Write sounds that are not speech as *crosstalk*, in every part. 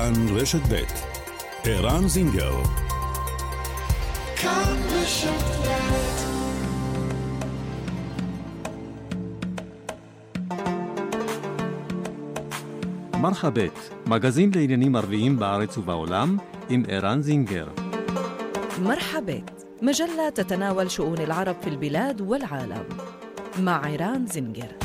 כאן רשת ב' ערן זינגר כאן רשת מרחבת, מגזין לעניינים ערביים בארץ ובעולם, עם ערן זינגר. مرحبت مجلة تتناول شؤون العرب في البلاد والعالم مع عيران زنجر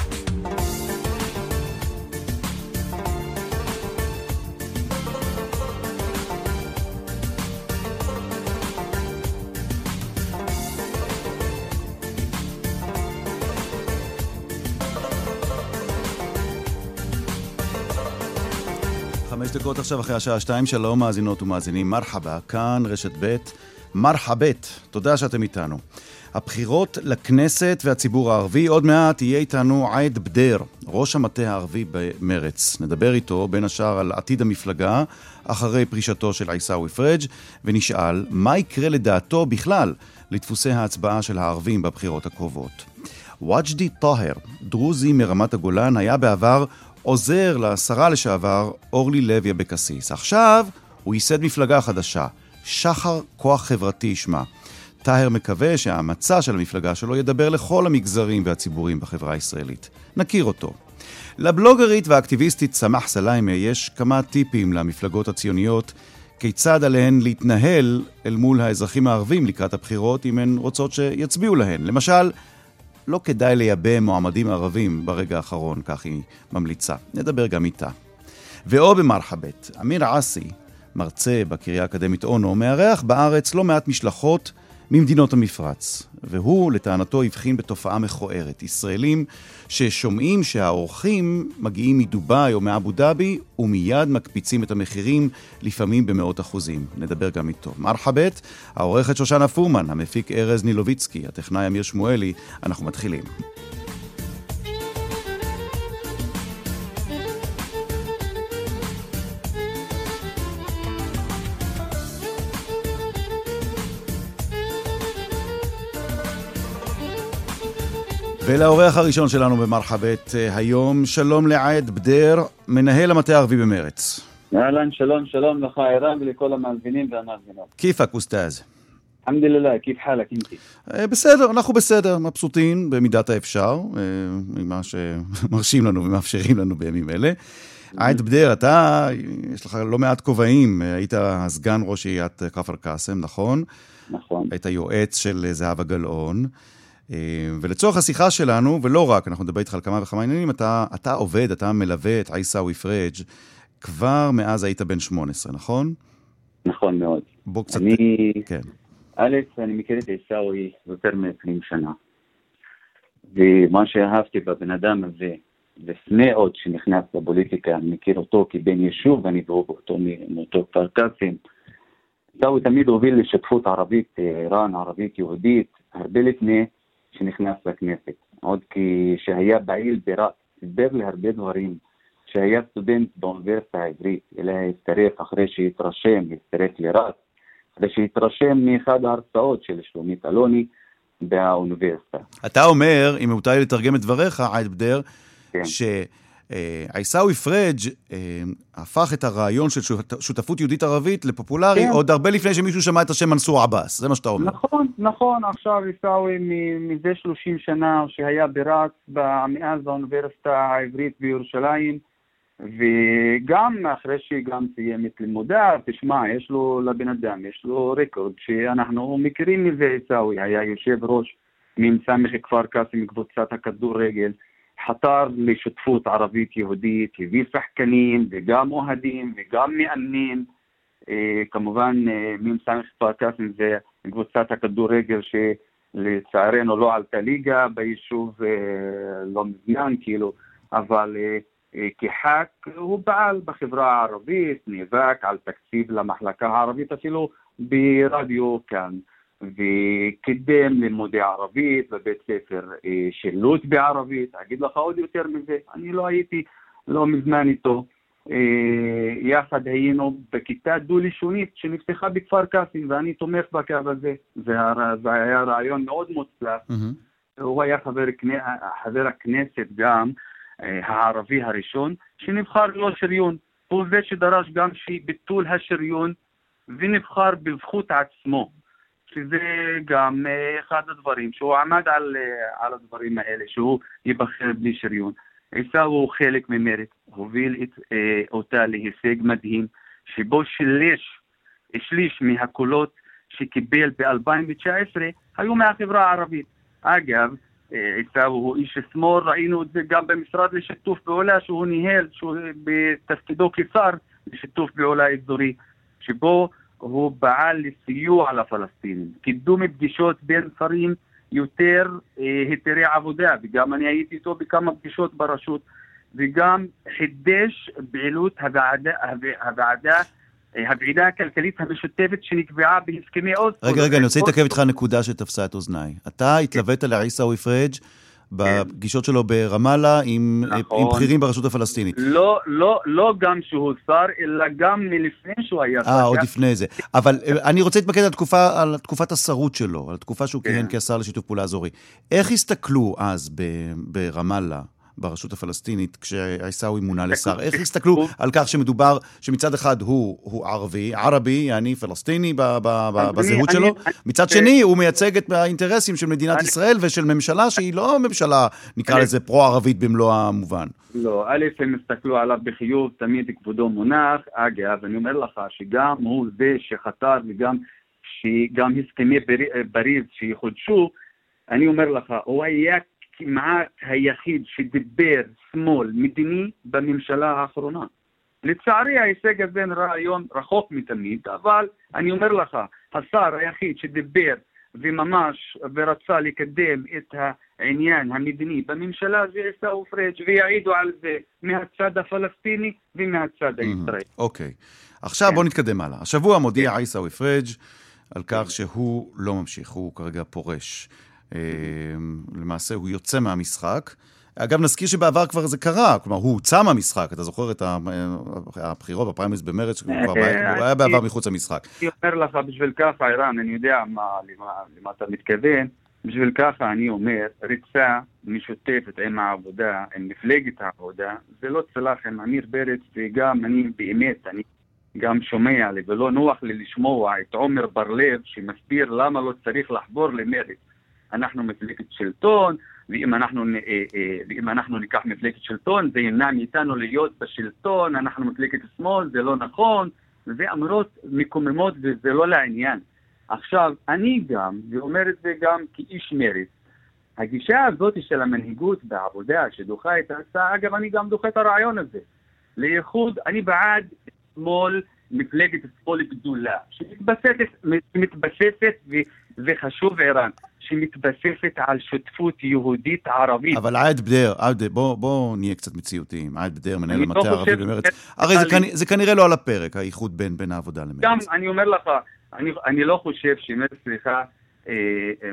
דקות עכשיו אחרי השעה שתיים, שלום מאזינות ומאזינים, מרחבה, כאן רשת ב', מרחבת, תודה שאתם איתנו. הבחירות לכנסת והציבור הערבי, עוד מעט יהיה איתנו עייד בדר, ראש המטה הערבי במרץ. נדבר איתו בין השאר על עתיד המפלגה, אחרי פרישתו של עיסאווי פריג', ונשאל מה יקרה לדעתו בכלל לדפוסי ההצבעה של הערבים בבחירות הקרובות. וג'די טאהר, דרוזי מרמת הגולן, היה בעבר עוזר לשרה לשעבר אורלי לוי אבקסיס. עכשיו הוא ייסד מפלגה חדשה, שחר כוח חברתי שמה. טאהר מקווה שהמצע של המפלגה שלו ידבר לכל המגזרים והציבורים בחברה הישראלית. נכיר אותו. לבלוגרית והאקטיביסטית סמח סליימה יש כמה טיפים למפלגות הציוניות כיצד עליהן להתנהל אל מול האזרחים הערבים לקראת הבחירות אם הן רוצות שיצביעו להן. למשל, לא כדאי לייבא מועמדים ערבים ברגע האחרון, כך היא ממליצה. נדבר גם איתה. ואו במרחבת, אמיר עסי, מרצה בקריה האקדמית אונו, מארח בארץ לא מעט משלחות ממדינות המפרץ. והוא, לטענתו, הבחין בתופעה מכוערת. ישראלים ששומעים שהאורחים מגיעים מדובאי או מאבו דאבי, ומיד מקפיצים את המחירים, לפעמים במאות אחוזים. נדבר גם איתו. מרחבת, העורכת שושנה פורמן, המפיק ארז נילוביצקי, הטכנאי אמיר שמואלי, אנחנו מתחילים. ולאורח הראשון שלנו במרחבת אה, היום, שלום לעד בדר, מנהל המטה הערבי במרץ. אהלן, שלום, שלום לך ערן ולכל המאזינים והמאזינות. כיפאק אוסטאז. אלחמדולillah, כיף חלק אינתי? אה, בסדר, אנחנו בסדר, מבסוטים במידת האפשר, אה, ממה שמרשים לנו ומאפשרים לנו בימים אלה. עד בדר, אתה, יש לך לא מעט כובעים, היית סגן ראש עיריית כפר קאסם, נכון? נכון. היית יועץ של זהבה גלאון. ולצורך השיחה שלנו, ולא רק, אנחנו נדבר איתך על כמה וכמה עניינים, אתה, אתה עובד, אתה מלווה את עיסאווי פריג' כבר מאז היית בן 18, נכון? נכון מאוד. בוא קצת... אני... כן. א', אני מכיר את עיסאווי יותר מ-20 שנה. ומה שאהבתי בבן אדם הזה, לפני עוד שנכנס לפוליטיקה, אני מכיר אותו כבן יישוב, אני באותו מאותו כפר קאסם. עיסאווי תמיד הוביל לשותפות ערבית, איראן, ערבית יהודית, הרבה לפני שנכנס לכנסת. עוד כשהיה פעיל ברק, סיפר לי הרבה דברים. שהיה סטודנט באוניברסיטה העברית, אליה הצטרף אחרי שהתרשם, הצטרף לרק, אחרי שהתרשם מאחד ההרצאות של שלומית אלוני באוניברסיטה. אתה אומר, אם מותר לי לתרגם את דבריך, עייד בדר, כן. שעיסאווי פריג' אה, הפך את הרעיון של שותפות יהודית-ערבית לפופולרי כן. עוד הרבה לפני שמישהו שמע את השם מנסור עבאס, זה מה שאתה אומר. נכון, נכון, עכשיו עיסאווי מזה 30 שנה שהיה ברק, מאז האוניברסיטה העברית בירושלים, וגם אחרי שגם סיים את לימודיו, תשמע, יש לו לבן אדם, יש לו רקורד שאנחנו מכירים מזה עיסאווי, היה יושב ראש מ"ס כפר קאסם, קבוצת הכדורגל, חתר לשותפות ערבית-יהודית, הביא שחקנים וגם אוהדים וגם מאמנים. אה, כמובן מ"ס כפר קאסם זה קבוצת הכדורגל שלצערנו לא עלתה ליגה ביישוב אה, לא מזמן, כאילו, אבל אה, כח"כ הוא פעל בחברה הערבית, נאבק על תקציב למחלקה הערבית אפילו ברדיו כאן. וקידם לימודי ערבית בבית ספר אה, שילוט בערבית. אגיד לך עוד יותר מזה, אני לא הייתי לא מזמן איתו. אה, יחד היינו בכיתה דו-לשונית שנפתחה בכפר קאסם, ואני תומך בקו הזה. זה, היה רעיון מאוד מוצלח. מהמם. הוא היה חבר, חבר הכנסת גם אה, הערבי הראשון שנבחר ללא שריון. הוא זה שדרש גם ביטול השריון ונבחר בזכות עצמו, שזה גם אה, אחד הדברים, שהוא עמד על, אה, על הדברים האלה, שהוא ייבחר בלי שריון. עיסאווי הוא חלק ממרד, הוביל את, אה, אותה להישג מדהים, שבו שילש שליש מהקולות שקיבל ב-2019 היו מהחברה הערבית. אגב, עיסאווי הוא איש שמאל, ראינו את זה גם במשרד לשיתוף פעולה שהוא ניהל, שהוא בתפקידו כשר לשיתוף פעולה אזורי, שבו הוא פעל לסיוע לפלסטינים, קידום פגישות בין שרים, יותר אה, היתרי עבודה, וגם אני הייתי איתו בכמה פגישות ברשות, וגם חידש פעילות הוועדה, הוועדה אה, הוועידה הכלכלית המשותפת שנקבעה בהסכמי אוסלו. רגע, רגע, אני רוצה להתעכב איתך נקודה שתפסה את אוזניי. אתה התלווית לעיסאווי פריג' בפגישות שלו ברמאללה עם, נכון. עם בכירים ברשות הפלסטינית. לא, לא, לא גם שהוא שר, אלא גם מלפני שהוא היה שר. אה, עוד לפני זה. אבל אה, אני רוצה להתמקד על, תקופה, על תקופת השרות שלו, על התקופה שהוא כן. כיהן כשר לשיתוף פעולה אזורי. איך הסתכלו אז ברמאללה ברשות הפלסטינית כשעיסאווי מונה לשר? איך הסתכלו על כך שמדובר, שמצד אחד הוא, הוא ערבי, ערבי, יעני פלסטיני בזהות שלו, מצד שני הוא מייצג את האינטרסים של מדינת ישראל ושל ממשלה שהיא לא ממשלה, נקרא לזה, פרו-ערבית במלוא המובן. לא, א', הם הסתכלו עליו בחיוב, תמיד כבודו מונח. אגב, אני אומר לך שגם הוא זה שחתר וגם שגם הסכמי פריז שיחודשו, אני אומר לך, הוא היה כמעט היחיד שדיבר שמאל מדיני בממשלה האחרונה. לצערי ההישג הזה נראה היום רחוק מתמיד, אבל אני אומר לך, השר היחיד שדיבר וממש ורצה לקדם את העניין המדיני בממשלה זה עיסאווי פריג' ויעידו על זה מהצד הפלסטיני ומהצד הישראלי. אוקיי. עכשיו כן. בואו נתקדם הלאה. השבוע מודיע כן. עיסאווי פריג' על כך שהוא לא ממשיך, הוא כרגע פורש. אה, למעשה הוא יוצא מהמשחק. אגב, נזכיר שבעבר כבר זה קרה, כלומר, הוא הוצא מהמשחק, אתה זוכר את הבחירות בפריימריז במרץ, הוא היה בעבר מחוץ למשחק. אני אומר לך, בשביל ככה, ערן, אני יודע למה אתה מתכוון, בשביל ככה אני אומר, ריצה משותפת עם העבודה, עם מפלגת העבודה, זה לא צלח עם עמיר פרץ, וגם אני באמת, אני גם שומע לי, ולא נוח לי לשמוע את עומר בר-לב, שמסביר למה לא צריך לחבור למרץ. אנחנו מפלגת שלטון, ואם אנחנו, אה, אה, ואם אנחנו ניקח מפלגת שלטון, זה ימנע מאיתנו להיות בשלטון, אנחנו מפלגת שמאל, זה לא נכון, זה אמירות מקוממות וזה לא לעניין. עכשיו, אני גם, ואומר את זה גם כאיש מרץ, הגישה הזאת של המנהיגות בעבודה שדוחה את ההצעה, אגב, אני גם דוחה את הרעיון הזה. לייחוד, אני בעד שמאל, מפלגת שמאל גדולה, שמתבססת, וחשוב ערן, שמתבססת על שותפות יהודית ערבית. אבל עייד בדר, עייד, בוא, בוא נהיה קצת מציאותיים. עייד בדר, מנהל המטה לא הערבי במרץ. הרי זה, כנ... זה כנראה לא על הפרק, האיחוד בין, בין העבודה למרץ. גם, אני אומר לך, אני, אני לא חושב שמרץ צריכה אה,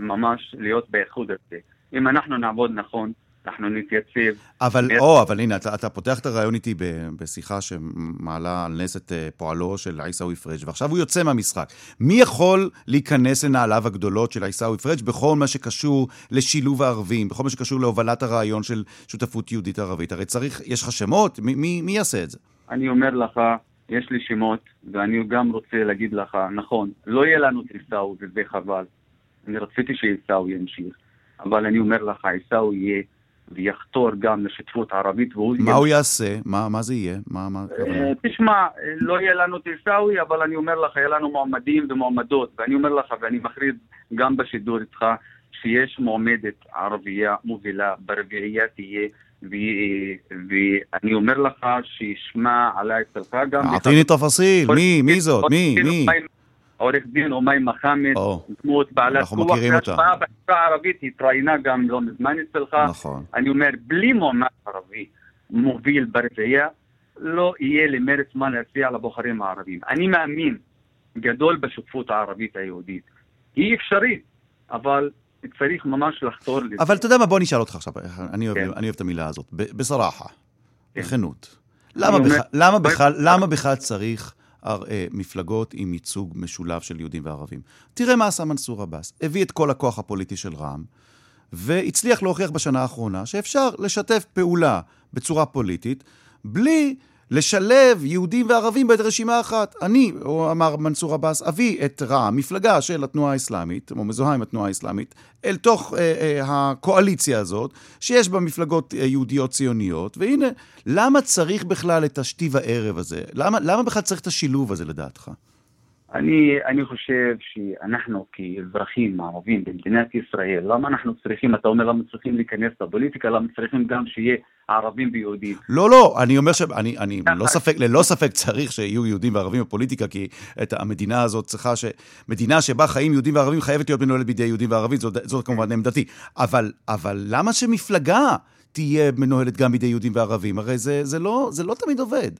ממש להיות באיחוד הזה. אם אנחנו נעבוד נכון, אנחנו נתייצב. אבל, או, אבל הנה, אתה, אתה פותח את הרעיון איתי בשיחה שמעלה על נס את אה, פועלו של עיסאווי פריג', ועכשיו הוא יוצא מהמשחק. מי יכול להיכנס לנעליו הגדולות של עיסאווי פריג' בכל מה שקשור לשילוב הערבים, בכל מה שקשור להובלת הרעיון של שותפות יהודית-ערבית? הרי צריך, יש לך שמות? מי, מי, מי יעשה את זה? אני אומר לך, יש לי שמות, ואני גם רוצה להגיד לך, נכון, לא יהיה לנו את עיסאווי, וזה חבל. אני רציתי שעיסאווי ימשיך, אבל אני אומר לך, עיסאווי יהיה ויחתור גם לשותפות ערבית. והוא מה הוא יעשה? מה, מה זה יהיה? מה, מה אה, תשמע, לא יהיה לנו תיסאווי, אבל אני אומר לך, יהיה לנו מועמדים ומועמדות, ואני אומר לך, ואני מכריז גם בשידור איתך, שיש מועמדת ערבייה מובילה, ברביעייה תהיה, ואני אומר לך שישמע עליי אצלך גם... אעטיני תפסיל, מי? מי זאת? מי? מי? עורך דין אומי מחמד, דמות בעלת כוח והשפעה בחברה הערבית, התראיינה גם לא מזמן אצלך. נכון. אני אומר, בלי מועמד ערבי מוביל ברביעייה, לא יהיה למרץ מה להציע לבוחרים הערבים. אני מאמין גדול בשותפות הערבית היהודית. היא אפשרית, אבל צריך ממש לחתור לזה. אבל אתה יודע מה, בוא נשאל אותך עכשיו, אני אוהב, כן. אני אוהב את המילה הזאת, בסרחה, כן. בכנות. למה בכלל צריך... אה, מפלגות עם ייצוג משולב של יהודים וערבים. תראה מה עשה מנסור עבאס. הביא את כל הכוח הפוליטי של רע"מ, והצליח להוכיח בשנה האחרונה שאפשר לשתף פעולה בצורה פוליטית, בלי לשלב יהודים וערבים ברשימה אחת. אני, הוא אמר מנסור עבאס, אביא את רע"מ, מפלגה של התנועה האסלאמית, או מזוהה עם התנועה האסלאמית, אל תוך אה, אה, הקואליציה הזאת, שיש בה מפלגות אה, יהודיות ציוניות, והנה, למה צריך בכלל את השתי וערב הזה? למה, למה בכלל צריך את השילוב הזה לדעתך? אני, אני חושב שאנחנו כאזרחים ערבים במדינת ישראל, למה אנחנו צריכים, אתה אומר למה צריכים להיכנס לפוליטיקה, למה צריכים גם שיהיה ערבים ויהודים? לא, לא, אני אומר שאני אני, לא ספק, ללא ספק צריך שיהיו יהודים וערבים בפוליטיקה, כי את המדינה הזאת צריכה ש... מדינה שבה חיים יהודים וערבים חייבת להיות מנוהלת בידי יהודים וערבים, זאת, זאת כמובן עמדתי. אבל, אבל למה שמפלגה תהיה מנוהלת גם בידי יהודים וערבים? הרי זה, זה, לא, זה לא תמיד עובד.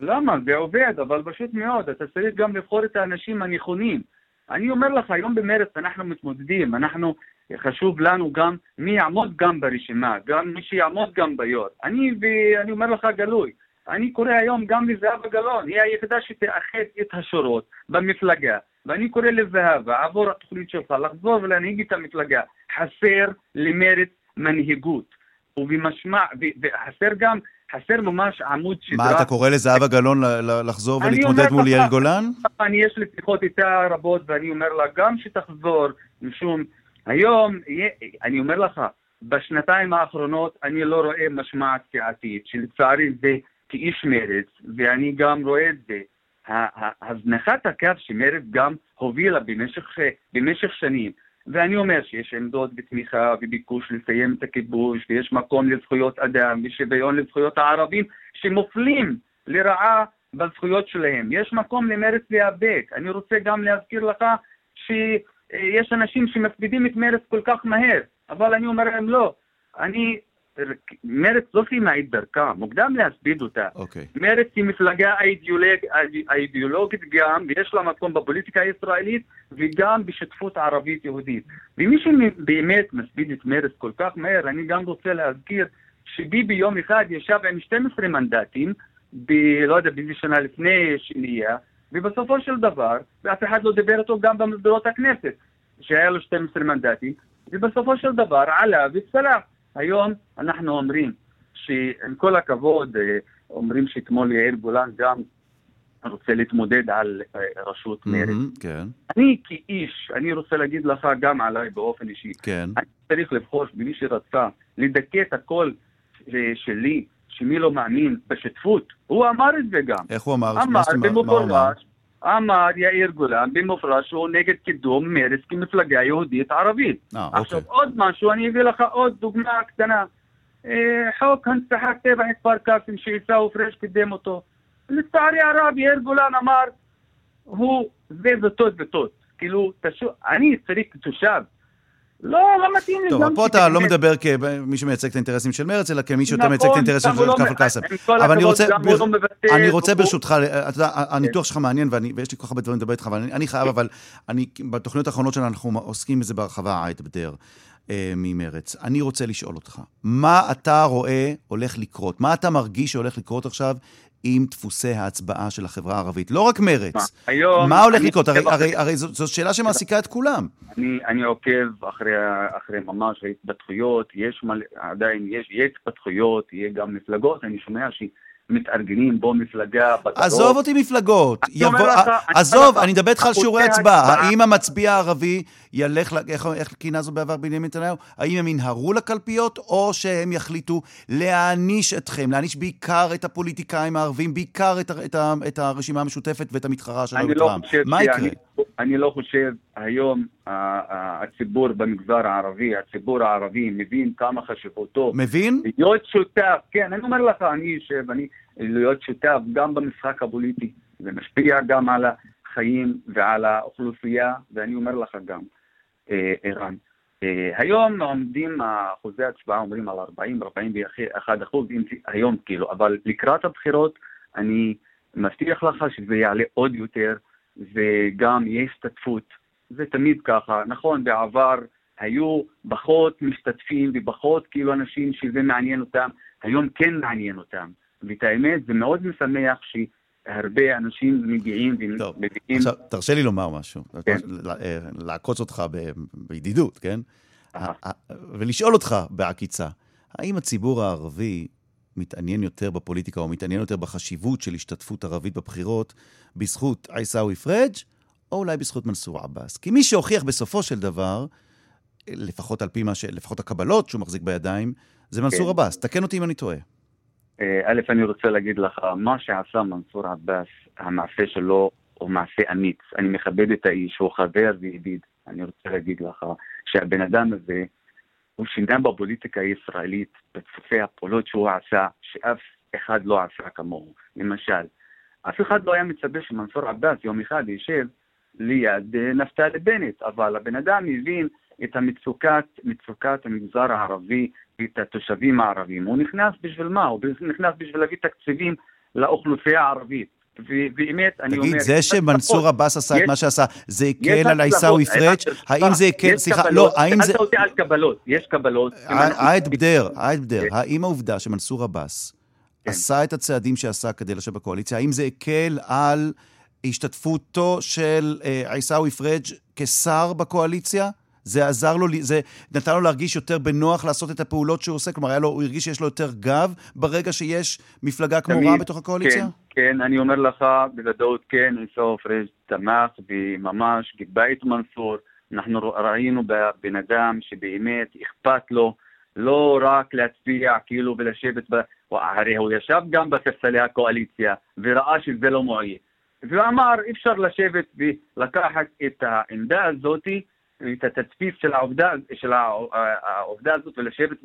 למה? זה עובד, אבל פשוט מאוד, אתה צריך גם לבחור את האנשים הנכונים. אני אומר לך, היום במרץ אנחנו מתמודדים, אנחנו, חשוב לנו גם מי יעמוד גם ברשימה, גם מי שיעמוד גם ביו"ר. אני, ואני אומר לך גלוי, אני קורא היום גם לזהבה גלאון, היא היחידה שתאחד את השורות במפלגה, ואני קורא לזהבה, עבור התוכנית שלך, לחזור ולהנהיג את המפלגה. חסר למרץ מנהיגות, ובמשמע, וחסר גם חסר ממש עמוד שדרה. מה, אתה קורא לזהבה גלאון לחזור ולהתמודד מול יאיר גולן? אני, יש לי שיחות איתה רבות, ואני אומר לה גם שתחזור, משום, היום, אני אומר לך, בשנתיים האחרונות אני לא רואה משמעת סיעתית, שלצערי זה כאיש מרץ, ואני גם רואה את זה. הזנחת הקו שמרץ גם הובילה במשך, במשך שנים. ואני אומר שיש עמדות בתמיכה וביקוש לסיים את הכיבוש, ויש מקום לזכויות אדם ושוויון לזכויות הערבים שמופלים לרעה בזכויות שלהם. יש מקום למרץ להיאבק. אני רוצה גם להזכיר לך שיש אנשים שמספידים את מרץ כל כך מהר, אבל אני אומר להם לא. אני מרצ לא סיימה את דרכה, מוקדם להספיד אותה. Okay. אוקיי. מרצ היא מפלגה האידיאולוג, האידיאולוגית גם, ויש לה מקום בפוליטיקה הישראלית, וגם בשותפות ערבית-יהודית. ומי שבאמת מספיד את מרצ כל כך מהר, אני גם רוצה להזכיר שביבי יום אחד ישב עם 12 מנדטים, ב... לא יודע באיזה שנה לפני שנייה, ובסופו של דבר, ואף אחד לא דיבר איתו גם במסדרות הכנסת, שהיה לו 12 מנדטים, ובסופו של דבר עלה וצלח. היום אנחנו אומרים שעם כל הכבוד, אה, אומרים שאתמול יאיר גולן גם רוצה להתמודד על אה, ראשות מרצ. כן. אני כאיש, אני רוצה להגיד לך גם עליי באופן אישי. כן. אני צריך לבחור במי שרצה לדכא את הקול אה, שלי, שמי לא מאמין בשותפות. הוא אמר את זה גם. איך הוא אמר? אמר במפורש, אמר יאיר גולן במפורש שהוא נגד קידום מרצ כמפלגה יהודית ערבית. אוקיי. עכשיו עוד משהו, אני אביא לך עוד דוגמה קטנה. חוק הנצחת טבח כפר קאסם שעיסאווי פריג' קידם אותו. לצערי הרב יאיר גולן אמר, הוא זה וטות וטות. כאילו, תשו, אני צריך תושב לא, לא מתאים לי. טוב, פה אתה לא מדבר כמי שמייצג את האינטרסים של מרצ, אלא כמי שיותר מייצג את נכון, האינטרסים של לא כפר קאסם. אבל אני רוצה, אני רוצה ברשותך, אתה יודע, הניתוח שלך מעניין, ויש לי כל כך הרבה דברים לדבר איתך, אבל אני חייב, אבל בתוכניות האחרונות שלנו אנחנו עוסקים בזה בהרחבה, עייט בדר. ממרץ. אני רוצה לשאול אותך, מה אתה רואה הולך לקרות? מה אתה מרגיש שהולך לקרות עכשיו עם דפוסי ההצבעה של החברה הערבית? לא רק מרץ. מה, היום... מה הולך לקרות? הרי, הרי, הרי זו, זו שאלה שמעסיקה את כולם. אני, אני עוקב אחרי, אחרי ממש ההתפתחויות, יש מלא, עדיין יש, יש התפתחויות, יהיה גם מפלגות, אני שומע ש... מתארגנים בו מפלגה בדרום. עזוב אותי מפלגות. יבוא, לך, עזוב, אני מדבר איתך על שיעורי הצבעה. האם המצביע הערבי ילך, איך, איך כינה זאת בעבר בנימין נתניהו? האם הם ינהרו לקלפיות, או שהם יחליטו להעניש אתכם, להעניש בעיקר את הפוליטיקאים הערבים, בעיקר את, את, את הרשימה המשותפת ואת המתחרה שלנו בטראמפ? לא מה יקרה? אני, לא חושב, היום הציבור במגזר הערבי, הציבור הערבי מבין כמה חשיבותו. מבין? להיות שותף, כן, אני אומר לך, אני יושב, אני להיות שותף גם במשחק הפוליטי. זה משפיע גם על החיים ועל האוכלוסייה, ואני אומר לך גם, אה, ערן. אה, היום עומדים, אחוזי ההצבעה אומרים על 40-41 אחוז, היום כאילו, אבל לקראת הבחירות אני מבטיח לך שזה יעלה עוד יותר. וגם יהיה השתתפות. זה תמיד ככה. נכון, בעבר היו פחות משתתפים ופחות כאילו אנשים שזה מעניין אותם, היום כן מעניין אותם. ואת האמת, זה מאוד משמח שהרבה אנשים מגיעים ומביאים... טוב, עכשיו, תרשה לי לומר משהו. כן. אה, לעקוץ אותך בידידות, כן? ולשאול אותך בעקיצה, האם הציבור הערבי מתעניין יותר בפוליטיקה, או מתעניין יותר בחשיבות של השתתפות ערבית בבחירות, בזכות עיסאווי פריג', או אולי בזכות מנסור עבאס. כי מי שהוכיח בסופו של דבר, לפחות על פי מה ש... לפחות הקבלות שהוא מחזיק בידיים, זה מנסור כן. עבאס. תקן אותי אם אני טועה. אה, א', אני רוצה להגיד לך, מה שעשה מנסור עבאס, המעשה שלו הוא מעשה אמיץ. אני מכבד את האיש, הוא חבר וידיד. אני רוצה להגיד לך שהבן אדם הזה, הוא שינה בפוליטיקה הישראלית, בצופי הפעולות שהוא עשה, שאף אחד לא עשה כמוהו. למשל, אף אחד לא היה מצפה שמנסור עבאס יום אחד יישב ליד אה, נפתלי בנט, אבל הבן אדם הבין את המצוקת, מצוקת המגזר הערבי ואת התושבים הערבים. הוא נכנס בשביל מה? הוא נכנס בשביל להביא תקציבים לאוכלוסייה הערבית. ובאמת, אני אומר... תגיד, זה שמנסור עבאס עשה את מה שעשה, זה הקל על עיסאווי פריג'? יש האם זה הקל, סליחה, לא, האם זה... שאלת אותי על קבלות, יש קבלות. עייד בדר, עייד בדר. האם העובדה שמנסור עבאס כן. עשה את הצעדים שעשה כדי לשבת בקואליציה, האם זה הקל על השתתפותו של אה, עיסאווי פריג' כשר בקואליציה? זה עזר לו, זה נתן לו להרגיש יותר בנוח לעשות את הפעולות שהוא עושה? כלומר, לו, הוא הרגיש שיש לו יותר גב ברגע שיש מפלגה כמו רע"מ בתוך הקואליציה? כן, כן, אני אומר לך, בוודאות כן, עיסאווי פריג' תמך וממש גיבה את מנסור. אנחנו ראינו בבן אדם שבאמת אכפת לו לא רק להצביע כאילו ולשבת, ב... הרי הוא ישב גם בספסלי הקואליציה וראה שזה לא מועיל. ואמר, אי אפשר לשבת ולקחת את העמדה הזאתי, את התדפיס של העובדה, של הע- העובדה הזאת ולשבת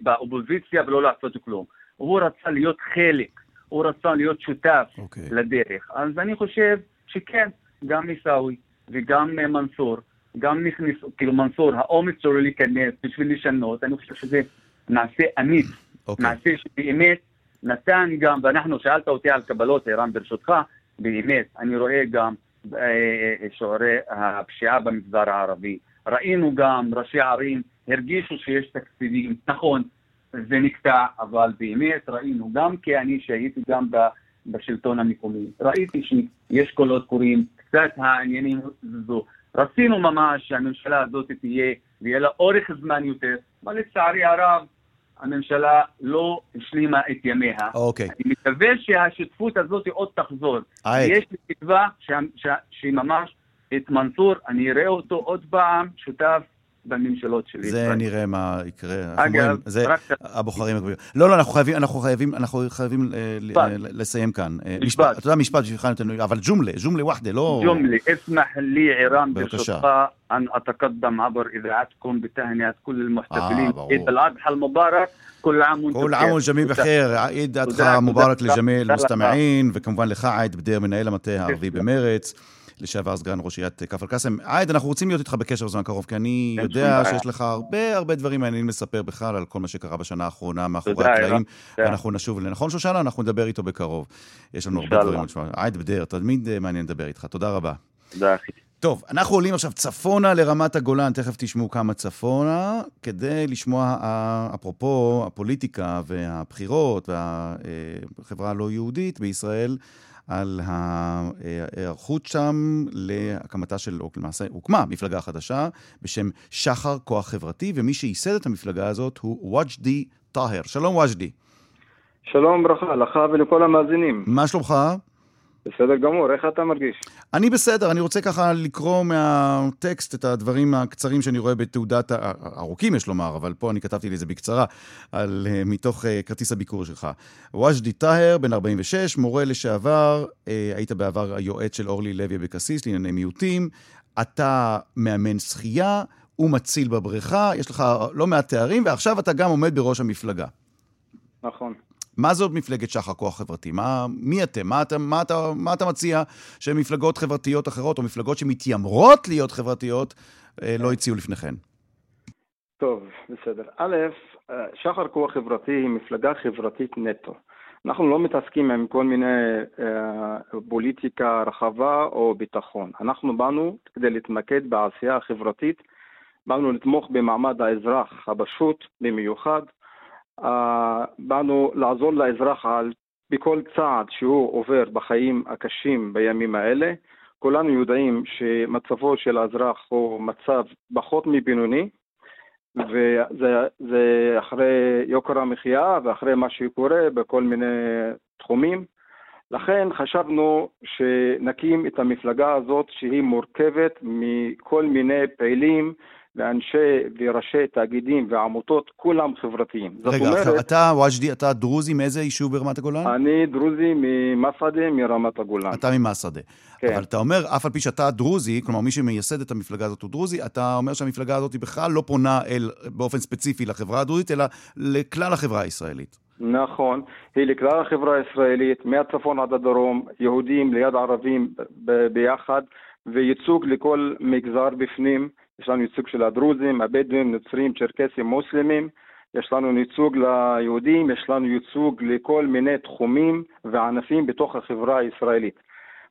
באופוזיציה ולא לעשות כלום. הוא רצה להיות חלק, הוא רצה להיות שותף אוקיי. לדרך. אז אני חושב שכן, גם עיסאווי וגם אה, מנסור, גם נכנסו, כאילו מנסור, האומץ שלו להיכנס בשביל לשנות, אני חושב שזה מעשה אמיץ, אוקיי. מעשה שבאמת נתן גם, ואנחנו, שאלת אותי על קבלות, ערן, ברשותך, באמת, אני רואה גם שיעורי הפשיעה במגזר הערבי. ראינו גם ראשי ערים הרגישו שיש תקציבים, נכון, זה נקטע, אבל באמת ראינו, גם כי אני שהייתי גם בשלטון המקומי, ראיתי שיש קולות קוראים, קצת העניינים זזו. רצינו ממש שהממשלה הזאת תהיה, ויהיה לה אורך זמן יותר, אבל לצערי הרב, הממשלה לא השלימה את ימיה. אוקיי. אני מקווה שהשותפות הזאת עוד תחזור. עייד. יש לי תקווה שממש את מנסור, אני אראה אותו עוד פעם שותף בממשלות של ישראל. זה נראה מה יקרה. אגב, זה רק... הבוחרים הקבועים. לא, לא, אנחנו חייבים, אנחנו חייבים, אנחנו חייבים אה, אה, לסיים כאן. אה, משפט. אתה יודע, משפט שלך נותן, אבל ג'ומלה, ג'ומלה וחדה, לא... ג'ומלה, אסמח לי עירם ברשותך, أن أتقدم عبر إذاعتكم بتهنئة كل المحتفلين عيد الأضحى المبارك كل عام وانتم كل عام والجميع بخير عيد أضحى مبارك لجميع المستمعين وكمובן לך עיד בדיר מנהל המטה הערבי במרץ. לשעבר סגן ראש עיריית כפר קאסם. עייד, אנחנו רוצים להיות איתך בקשר בזמן הקרוב, כי אני יודע. שיש לך הרבה הרבה דברים מעניינים לספר בכלל על כל מה שקרה בשנה האחרונה מאחורי הקלעים. ואנחנו נשוב, נכון שושנה? אנחנו נדבר איתו בקרוב. יש לנו הרבה. דברים לשמוע. עייד בדיר, תמיד אה, מעניין לדבר איתך, תודה רבה. תודה אחי. טוב, אנחנו עולים עכשיו צפונה לרמת הגולן, תכף תשמעו כמה צפונה, כדי לשמוע, אה, אפרופו הפוליטיקה והבחירות והחברה הלא יהודית בישראל, על ההיערכות שם להקמתה של, או למעשה הוקמה מפלגה חדשה בשם שחר כוח חברתי, ומי שייסד את המפלגה הזאת הוא וג'די טאהר. שלום וג'די. שלום וברכה לך ולכל המאזינים. מה שלומך? בסדר גמור, איך אתה מרגיש? אני בסדר, אני רוצה ככה לקרוא מהטקסט את הדברים הקצרים שאני רואה בתעודת, ארוכים יש לומר, אבל פה אני כתבתי לי את זה בקצרה, על, אה, מתוך אה, כרטיס הביקור שלך. וג'די טאהר, בן 46, מורה לשעבר, אה, היית בעבר היועץ של אורלי לוי אבקסיס לענייני מיעוטים, אתה מאמן שחייה ומציל בבריכה, יש לך לא מעט תארים, ועכשיו אתה גם עומד בראש המפלגה. נכון. מה זאת מפלגת שחר כוח חברתי? מה, מי אתם? מה אתה, מה, אתה, מה אתה מציע שמפלגות חברתיות אחרות, או מפלגות שמתיימרות להיות חברתיות, אה, לא הציעו לפניכן? טוב, בסדר. א', אה, שחר כוח חברתי היא מפלגה חברתית נטו. אנחנו לא מתעסקים עם כל מיני אה, פוליטיקה רחבה או ביטחון. אנחנו באנו כדי להתמקד בעשייה החברתית, באנו לתמוך במעמד האזרח הפשוט במיוחד, באנו לעזור לאזרח על, בכל צעד שהוא עובר בחיים הקשים בימים האלה. כולנו יודעים שמצבו של האזרח הוא מצב פחות מבינוני, וזה אחרי יוקר המחיה ואחרי מה שקורה בכל מיני תחומים. לכן חשבנו שנקים את המפלגה הזאת שהיא מורכבת מכל מיני פעילים ואנשי וראשי תאגידים ועמותות, כולם חברתיים. רגע, אומרת, אתה וג'די, אתה דרוזי מאיזה יישוב ברמת הגולן? אני דרוזי ממסעדה, מרמת הגולן. אתה ממסעדה. כן. אבל אתה אומר, אף על פי שאתה דרוזי, כלומר מי שמייסד את המפלגה הזאת הוא דרוזי, אתה אומר שהמפלגה הזאת בכלל לא פונה אל, באופן ספציפי לחברה הדרוזית, אלא לכלל החברה הישראלית. נכון, היא לכלל החברה הישראלית, מהצפון עד הדרום, יהודים ליד ערבים ביחד, וייצוג לכל מגזר בפנים. יש לנו ייצוג של הדרוזים, הבדואים, נוצרים, צ'רקסים, מוסלמים, יש לנו ייצוג ליהודים, יש לנו ייצוג לכל מיני תחומים וענפים בתוך החברה הישראלית.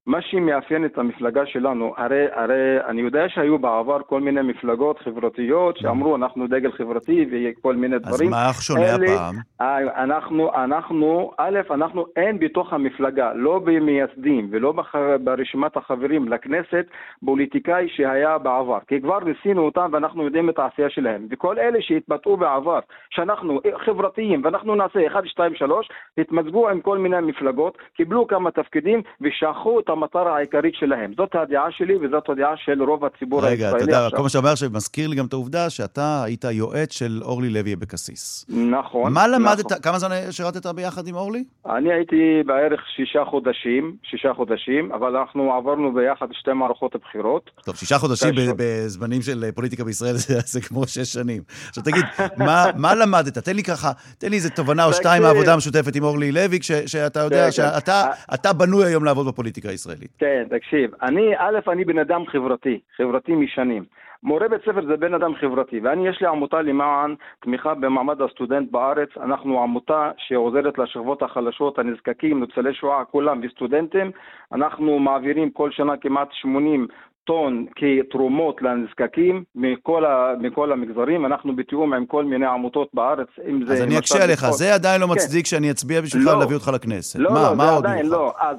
מה שמאפיין את המפלגה שלנו, הרי, הרי אני יודע שהיו בעבר כל מיני מפלגות חברתיות שאמרו אנחנו דגל חברתי וכל מיני דברים. אז מה שונה הפעם? אה, אנחנו, אנחנו, א', אנחנו אין בתוך המפלגה, לא במייסדים ולא בח, ברשימת החברים לכנסת, פוליטיקאי שהיה בעבר. כי כבר ניסינו אותם ואנחנו יודעים את העשייה שלהם. וכל אלה שהתבטאו בעבר, שאנחנו חברתיים ואנחנו נעשה 1, 2, 3, התמזגו עם כל מיני מפלגות, קיבלו כמה תפקידים ושכחו את המטרה העיקרית שלהם. זאת הדעה שלי וזאת הדעה של רוב הציבור רגע, הישראלי עכשיו. רגע, אתה יודע, כל מה שאתה אומר שמזכיר לי גם את העובדה שאתה היית יועץ של אורלי לוי אבקסיס. נכון. מה למדת, נכון. כמה זמן שירתת ביחד עם אורלי? אני הייתי בערך שישה חודשים, שישה חודשים, אבל אנחנו עברנו ביחד שתי מערכות בחירות. טוב, שישה חודשים בזמנים של פוליטיקה בישראל זה, זה כמו שש שנים. עכשיו תגיד, מה, מה למדת? תן לי ככה, תן לי איזה תובנה או שתיים מהעבודה המשותפת עם אורלי לוי, שאתה יודע שאתה בנוי היום לעבוד בפוליטיקה הישראלית. הישראלית. כן, תקשיב, אני, א', אני בן אדם חברתי, חברתי משנים. מורה בית ספר זה בן אדם חברתי, ואני, יש לי עמותה למען תמיכה במעמד הסטודנט בארץ. אנחנו עמותה שעוזרת לשכבות החלשות, הנזקקים, ניצולי שואה, כולם, וסטודנטים. אנחנו מעבירים כל שנה כמעט 80 טון כתרומות לנזקקים מכל, ה, מכל המגזרים, אנחנו בתיאום עם כל מיני עמותות בארץ, אם זה... אז אני אקשה עליך, זה עדיין לא כן. מצדיק שאני אצביע בשבילך לא, להביא אותך לכנסת. לא, מה, לא, מה זה עוד עדיין לא. אז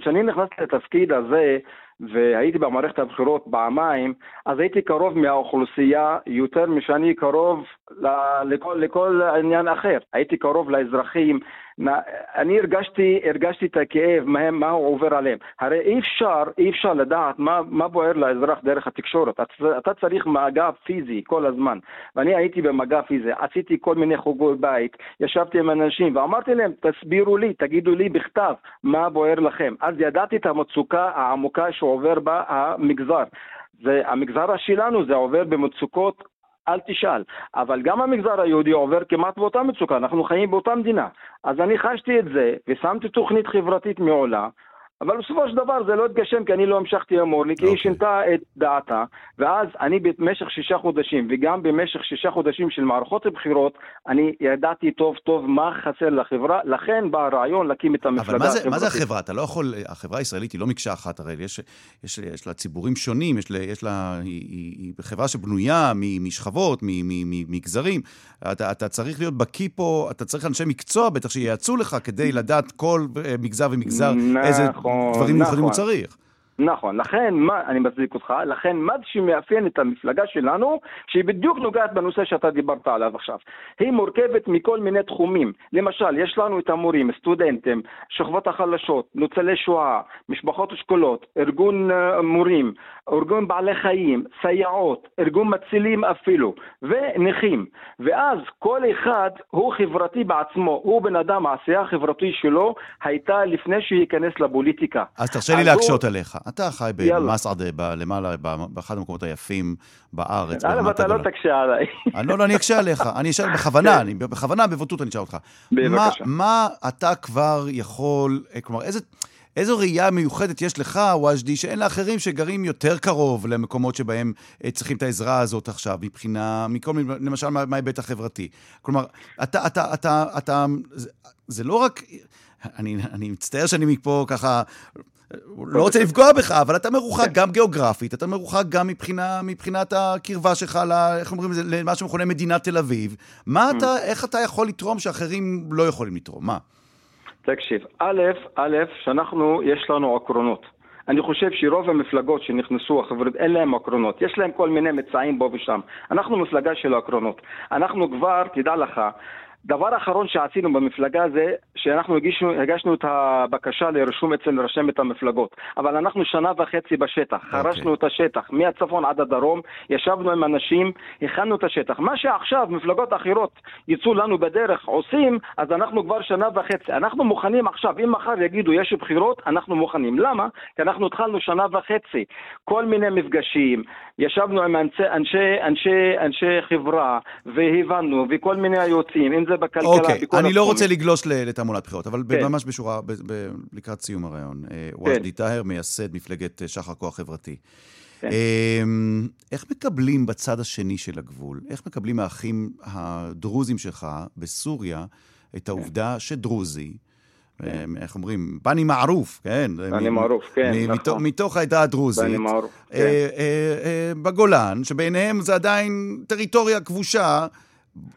כשאני נכנסתי לתפקיד הזה, והייתי במערכת הבחירות פעמיים, אז הייתי קרוב מהאוכלוסייה יותר משאני קרוב לכל, לכל עניין אחר. הייתי קרוב לאזרחים, אני הרגשתי, הרגשתי את הכאב, מה, מה הוא עובר עליהם. הרי אי אפשר, אי אפשר לדעת מה, מה בוער לאזרח דרך התקשורת. אתה, אתה צריך מגע פיזי כל הזמן. ואני הייתי במגע פיזי, עשיתי כל מיני חוגי בית, ישבתי עם אנשים ואמרתי להם, תסבירו לי, תגידו לי בכתב מה בוער לכם. אז ידעתי את המצוקה העמוקה שעובר בה המגזר. זה, המגזר שלנו זה עובר במצוקות אל תשאל. אבל גם המגזר היהודי עובר כמעט באותה מצוקה, אנחנו חיים באותה מדינה. אז אני חשתי את זה, ושמתי תוכנית חברתית מעולה, אבל בסופו של דבר זה לא התגשם כי אני לא המשכתי עם אורלי, כי היא אוקיי. שינתה את דעתה, ואז אני במשך שישה חודשים, וגם במשך שישה חודשים של מערכות בחירות, אני ידעתי טוב טוב מה חסר לחברה, לכן בא הרעיון להקים את המפלגה החברתית. אבל מה זה, מה זה החברה? אתה לא יכול, החברה הישראלית היא לא מקשה אחת, הרי יש, יש, יש לה ציבורים שונים, יש לה, יש לה, היא, היא, היא חברה שבנויה משכבות, ממגזרים. אתה, אתה צריך להיות בקיא פה, אתה צריך אנשי מקצוע בטח שייעצו לך כדי לדעת כל אה, מגזר ומגזר איזה... נכון. נכון, דברים מיוחדים הוא נכון. צריך. נכון, לכן, מה, אני מצדיק אותך, לכן מה שמאפיין את המפלגה שלנו, שהיא בדיוק נוגעת בנושא שאתה דיברת עליו עכשיו. היא מורכבת מכל מיני תחומים. למשל, יש לנו את המורים, סטודנטים, שכבות החלשות, ניצולי שואה, משפחות אשכולות, ארגון uh, מורים, ארגון בעלי חיים, סייעות, ארגון מצילים אפילו, ונכים. ואז כל אחד הוא חברתי בעצמו, הוא בן אדם, העשייה החברתית שלו הייתה לפני שהוא ייכנס לפוליטיקה. אז תרשה לי להקשות הוא... עליך. אתה חי במסעדה, למעלה, באחד המקומות היפים בארץ. אבל אתה לא תקשה עליי. לא, לא, אני אקשה עליך. *laughs* אני אשאל בכוונה, כן. בכוונה, בבוטות אני אשאל אותך. בבקשה. מה אתה כבר יכול, אה, כלומר, איזה... איזו ראייה מיוחדת יש לך, וג'די, שאין לאחרים שגרים יותר קרוב למקומות שבהם אה, צריכים את העזרה הזאת עכשיו, מבחינה, מכל מיני, למשל מההיבט החברתי. כלומר, אתה, אתה, אתה, אתה, זה, זה לא רק, אני, אני מצטער שאני מפה ככה לא רוצה לפגוע בך, אבל אתה מרוחק גם גיאוגרפית, אתה מרוחק גם מבחינה, מבחינת הקרבה שלך, ל, איך אומרים למה שמכונה מדינת תל אביב. מה אתה, איך אתה יכול לתרום שאחרים לא יכולים לתרום? מה? תקשיב, א', א', שאנחנו, יש לנו עקרונות. אני חושב שרוב המפלגות שנכנסו, החברות, אין להם עקרונות. יש להם כל מיני מצעים פה ושם. אנחנו מפלגה של עקרונות. אנחנו כבר, תדע לך, דבר אחרון שעשינו במפלגה זה שאנחנו הגישנו, הגשנו את הבקשה לרישום אצל רשמת המפלגות. אבל אנחנו שנה וחצי בשטח, okay. אוקיי. חרשנו את השטח, מהצפון עד הדרום, ישבנו עם אנשים, הכנו את השטח. מה שעכשיו מפלגות אחרות יצאו לנו בדרך עושים, אז אנחנו כבר שנה וחצי. אנחנו מוכנים עכשיו, אם מחר יגידו יש בחירות, אנחנו מוכנים. למה? כי אנחנו התחלנו שנה וחצי. כל מיני מפגשים, ישבנו עם אנשי, אנשי, אנשי, אנשי חברה, והבנו, וכל מיני יוצאים, אם זה בכלכלה, אוקיי, בכל אני לא. רוצה לגלוש לתעמולת בחירות, אבל כן. ממש בשורה, ב- ב- לקראת סיום הרעיון. אה, וג'די טאהר, מייסד מפלגת אה, שחר כוח חברתי. כן. אמ, איך מקבלים בצד השני של הגבול, איך מקבלים האחים הדרוזים שלך בסוריה את העובדה שדרוזי, אמ, איך אומרים, בני מערוף, כן? בני מערוף, כן, נכון. מתוך- מתוך העדה הדרוזית. בני מערוף, כן. אה, אה, אה, בגולן, שבעיניהם זה עדיין טריטוריה כבושה.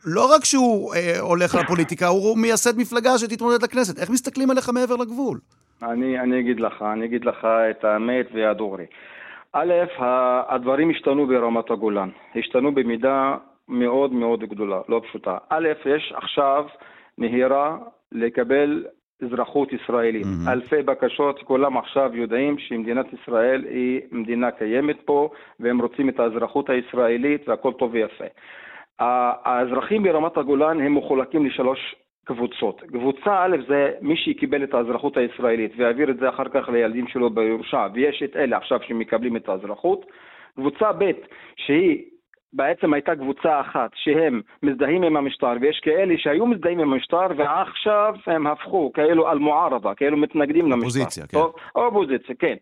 לא רק שהוא אה, הולך לפוליטיקה, הוא מייסד מפלגה שתתמודד לכנסת. איך מסתכלים עליך מעבר לגבול? אני, אני אגיד לך, אני אגיד לך את האמת והדורי. א', הדברים השתנו ברמת הגולן. השתנו במידה מאוד מאוד גדולה, לא פשוטה. א', יש עכשיו נהירה לקבל אזרחות ישראלית. מהמם. אלפי בקשות, כולם עכשיו יודעים שמדינת ישראל היא מדינה קיימת פה, והם רוצים את האזרחות הישראלית והכל טוב ויפה. האזרחים ברמת הגולן הם מחולקים לשלוש קבוצות. קבוצה א' זה מי שקיבל את האזרחות הישראלית והעביר את זה אחר כך לילדים שלו בירושה, ויש את אלה עכשיו שמקבלים את האזרחות. קבוצה ב' שהיא בעצם הייתה קבוצה אחת שהם מזדהים עם המשטר, ויש כאלה שהיו מזדהים עם המשטר ועכשיו הם הפכו כאילו על מוערבה, כאילו מתנגדים למשטר. אופוזיציה, כן. טוב? אופוזיציה, כן.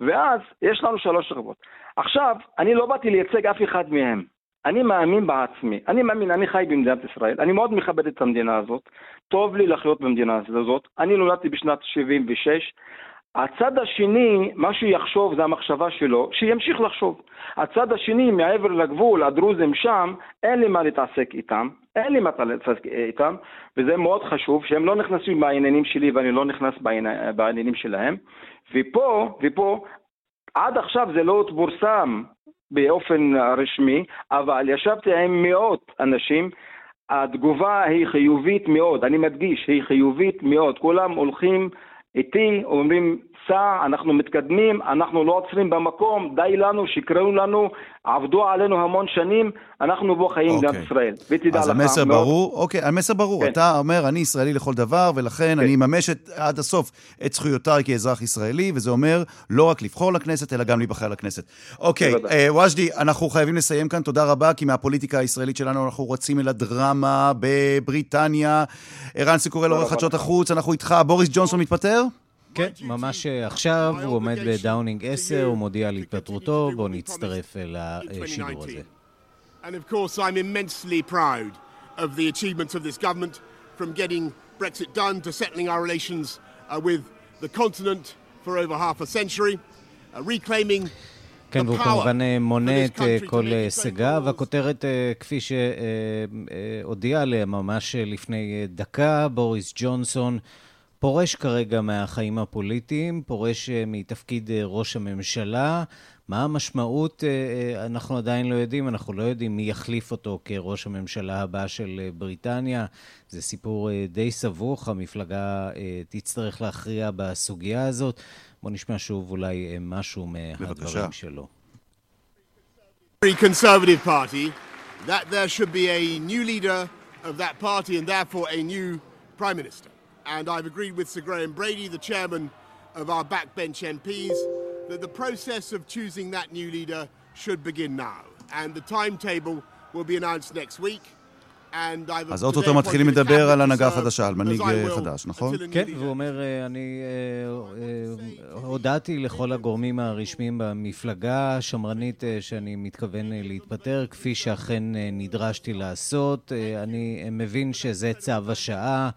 ואז יש לנו שלוש שכבות. עכשיו, אני לא באתי לייצג אף אחד מהם. אני מאמין בעצמי, אני מאמין, אני חי במדינת ישראל, אני מאוד מכבד את המדינה הזאת, טוב לי לחיות במדינה הזאת, אני נולדתי בשנת 76, הצד השני, מה שהוא יחשוב זה המחשבה שלו, שימשיך לחשוב. הצד השני, מעבר לגבול, הדרוזים שם, אין לי מה להתעסק איתם, אין לי מה להתעסק איתם, וזה מאוד חשוב, שהם לא נכנסים בעניינים שלי ואני לא נכנס בענייני- בעניינים שלהם. ופה, ופה, עד עכשיו זה לא פורסם באופן רשמי, אבל ישבתי עם מאות אנשים, התגובה היא חיובית מאוד, אני מדגיש, היא חיובית מאוד, כולם הולכים איתי, אומרים, סע, אנחנו מתקדמים, אנחנו לא עוצרים במקום, די לנו, שיקראו לנו, עבדו עלינו המון שנים, אנחנו פה חיים אוקיי. ישראל. ותדע אז לך, המסר מאוד- ברור? אוקיי, המסר ברור. כן. אתה אומר, אני ישראלי לכל דבר, ולכן אני אממש את- עד הסוף את זכויותיי כאזרח ישראלי, וזה אומר לא רק לבחור לכנסת, אלא גם להיבחר לכנסת. אוקיי, בוודאי. אה, וג'די, אנחנו חייבים לסיים כאן. תודה רבה, כי מהפוליטיקה הישראלית שלנו אנחנו רצים אל הדרמה בבריטניה. ערן סיקורל, עורך חדשות. החוץ, אנחנו איתך. בוריס ג'ונסון מתפטר? כן, ממש אה, עכשיו, הוא עומד בדאונינג 10, הוא מודיע על התפטרותו, בואו נצטרף אל השידור הזה. And of course, I'm immensely proud of the achievements of this government, from getting Brexit done to settling our relations uh, with the continent for over half a century, uh, reclaiming כן, והוא כמובן אה, מונה את אה, כל אה, הישגיו. הכותרת, אה, כפי שהודיע עליה ממש אה, לפני אה, דקה, בוריס ג'ונסון פורש כרגע מהחיים הפוליטיים, פורש אה, מתפקיד אה, ראש הממשלה. מה המשמעות, אה, אנחנו עדיין לא יודעים, אנחנו לא יודעים מי יחליף אותו כראש הממשלה הבא של בריטניה. זה סיפור די סבוך, המפלגה תצטרך להכריע בסוגיה הזאת. בואו נשמע שוב אולי משהו. מהדברים שלו. conservative party, that there should be a new leader of that party and therefore a new prime minister. And I've agreed with Sir Graham Brady, the chairman of our backbench MPs, that the process of choosing that new leader should begin now. And the timetable will be announced next week. And I've אז אוטוטו מתחילים לדבר על הנהגה חדשה, על מנהיג אה, חדש, נכון? כן, והוא אומר, אה, אני אה, אה, הודעתי לכל הגורמים הרשמיים במפלגה השמרנית אה, שאני מתכוון אה, להתפטר, כפי שאכן אה, נדרשתי לעשות. אה, אני אה, מבין שזה צו השעה,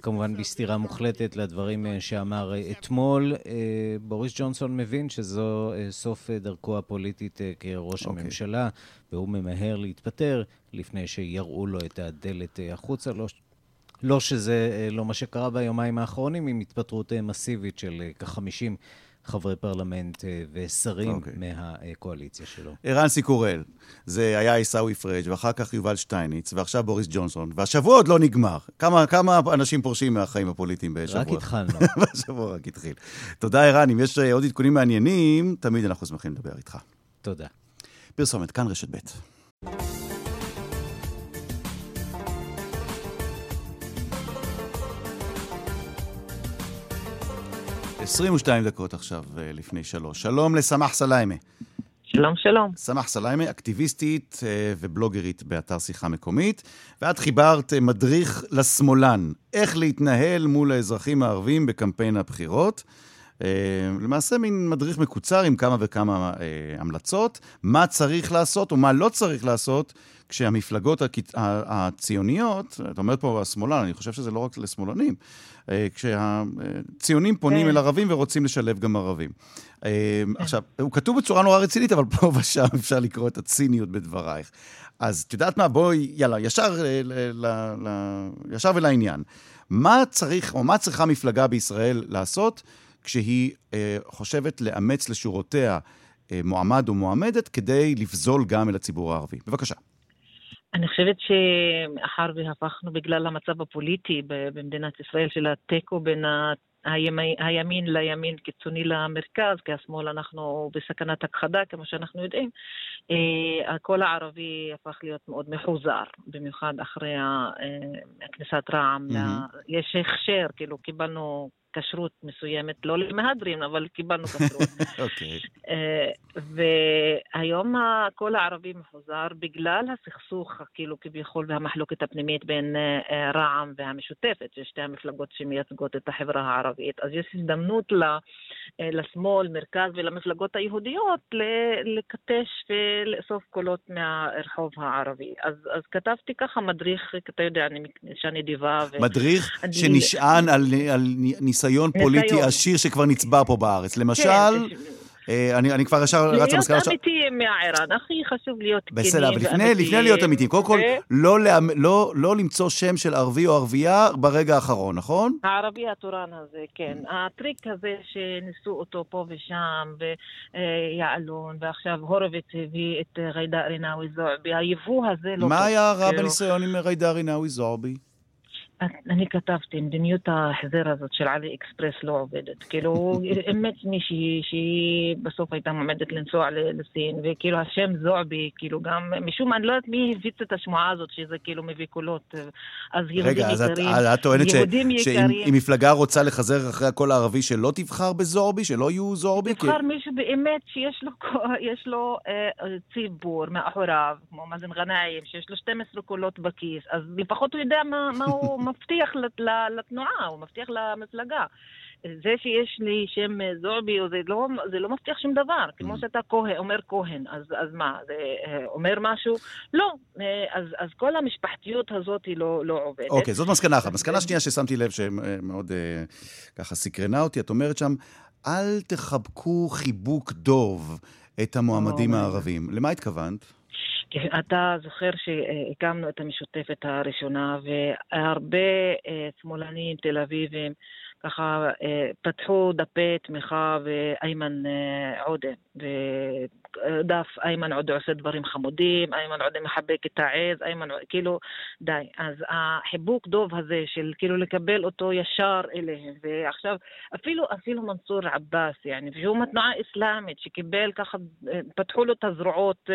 כמובן בסתירה מוחלטת לדברים אה, שאמר אה, אתמול. אה, בוריס ג'ונסון מבין שזו סוף דרכו הפוליטית כראש אוקיי. הממשלה, והוא ממהר להתפטר לפני שיראו לו את הדלת החוצה. לא לא שזה לא מה שקרה ביומיים האחרונים עם התפטרות מסיבית של אה, כ-50 חברי פרלמנט ושרים okay. אוקיי. מהקואליציה שלו. ערן סיקורל, זה היה עיסאווי פריג', ואחר כך יובל שטייניץ, ועכשיו בוריס ג'ונסון, והשבוע עוד לא נגמר. כמה, כמה אנשים פורשים מהחיים הפוליטיים בשבוע? רק התחלנו. *laughs* בשבוע רק התחיל. תודה, ערן. אם יש עוד עדכונים מעניינים, תמיד אנחנו שמחים לדבר איתך. תודה. פרסומת, כאן רשת ב'. 22 דקות עכשיו אה, לפני שלוש. שלום לסמח סליימה. שלום, שלום. סמח סליימה, אקטיביסטית אה, ובלוגרית באתר שיחה מקומית, ואת חיברת אה, מדריך לשמאלן, איך להתנהל מול האזרחים הערבים בקמפיין הבחירות. למעשה מין מדריך מקוצר עם כמה וכמה המלצות, מה צריך לעשות ומה לא צריך לעשות כשהמפלגות הציוניות, את אומרת פה השמאלן, אני חושב שזה לא רק לשמאלנים, אה, כשהציונים פונים כן. אל ערבים ורוצים לשלב גם ערבים. אה, כן. עכשיו, הוא כתוב בצורה נורא רצינית, אבל *laughs* פה ושם אפשר לקרוא את הציניות בדברייך. אז את יודעת מה? בואי, יאללה, ישר, אה, ל, ל, ל, ישר ולעניין. מה צריך, או מה צריכה מפלגה בישראל לעשות כשהיא אה, חושבת לאמץ לשורותיה אה, מועמד או מועמדת כדי לפזול גם אל הציבור הערבי? בבקשה. אני חושבת שמאחר והפכנו בגלל המצב הפוליטי במדינת ישראל של התיקו בין הימין לימין קיצוני למרכז, כי השמאל אנחנו בסכנת הכחדה, כמו שאנחנו יודעים, אה, הקול הערבי הפך להיות מאוד מחוזר, במיוחד אחרי אה, כניסת רע"מ. Mm-hmm. יש הכשר, כאילו קיבלנו כשרות מסוימת, לא למהדרין, אבל קיבלנו *laughs* כשרות. אוקיי. אה, והיום הקול הערבי מפוזר בגלל הסכסוך, כאילו כביכול, והמחלוקת הפנימית בין אה, רע"מ והמשותפת, שיש שתי המפלגות שמייצגות את החברה הערבית. אז יש הזדמנות אה, לשמאל, מרכז ולמפלגות היהודיות לקטש ולאסוף קולות מהרחוב הערבי. אז, אז כתבתי ככה מדריך, אתה יודע, אני אישה נדיבה. מדריך שנשען על, על ניסיון. ניסיון פוליטי עשיר שכבר נצבר פה בארץ. כן, למשל... אה, אני, אני כבר ישר רץ למסקנה להיות אמיתיים מהערן, הכי חשוב להיות כנים בסדר, אבל לפני, לפני להיות אמיתיים, קודם כל, לא, לא, לא למצוא שם של ערבי או ערבייה ברגע האחרון, נכון? הערבי התורן הזה, כן. הטריק הזה שניסו אותו פה ושם, ויעלון, ועכשיו הורוביץ הביא את ג'ידא רינאוי זועבי, היבוא הזה לא... מה היה רע בניסיון עם ג'ידא רינאוי זועבי? אני כתבתי, מדיניות ההחזר הזאת של עלי אקספרס לא עובדת. כאילו, *laughs* אמת מישהי שהיא בסוף הייתה מועמדת לנסוע לסין, וכאילו השם זועבי, כאילו גם, משום מה, אני לא יודעת מי הפיץ את השמועה הזאת, שזה כאילו מביא קולות. אז יהודים רגע, יקרים, רגע, אז את טוענת שאם מפלגה רוצה לחזר אחרי הקול הערבי, שלא תבחר בזורבי, שלא יהיו זורבי? תבחר כי... מישהו באמת שיש לו, לו אה, ציבור מאחוריו, כמו מאזן גנאים, שיש לו 12 קולות בכיס, אז לפחות הוא יודע מה, מה הוא... *laughs* מבטיח לתנועה, הוא מבטיח למפלגה. זה שיש לי שם זועבי, זה לא, זה לא מבטיח שום דבר. כמו mm. שאתה כהן, אומר כהן, אז, אז מה, זה אה, אומר משהו? לא. אה, אז, אז כל המשפחתיות הזאת היא לא, לא עובדת. אוקיי, okay, זאת מסקנה אחת. מסקנה שנייה ששמתי לב שמאוד אה, ככה סקרנה אותי, את אומרת שם, אל תחבקו חיבוק דוב את המועמדים הערבים. למה התכוונת? אתה זוכר שהקמנו את המשותפת הראשונה, והרבה אה, שמאלנים תל אביבים ככה אה, פתחו דפי תמיכה ואיימן אה, עודה, ודף איימן עודה עושה דברים חמודים, איימן עודה מחבק את העז, איימן עודה, כאילו, די. אז החיבוק דוב הזה של כאילו לקבל אותו ישר אליהם, ועכשיו אפילו, אפילו מנסור עבאס, יעני, שהוא מתנועה אסלאמית שקיבל ככה, אה, פתחו לו את הזרועות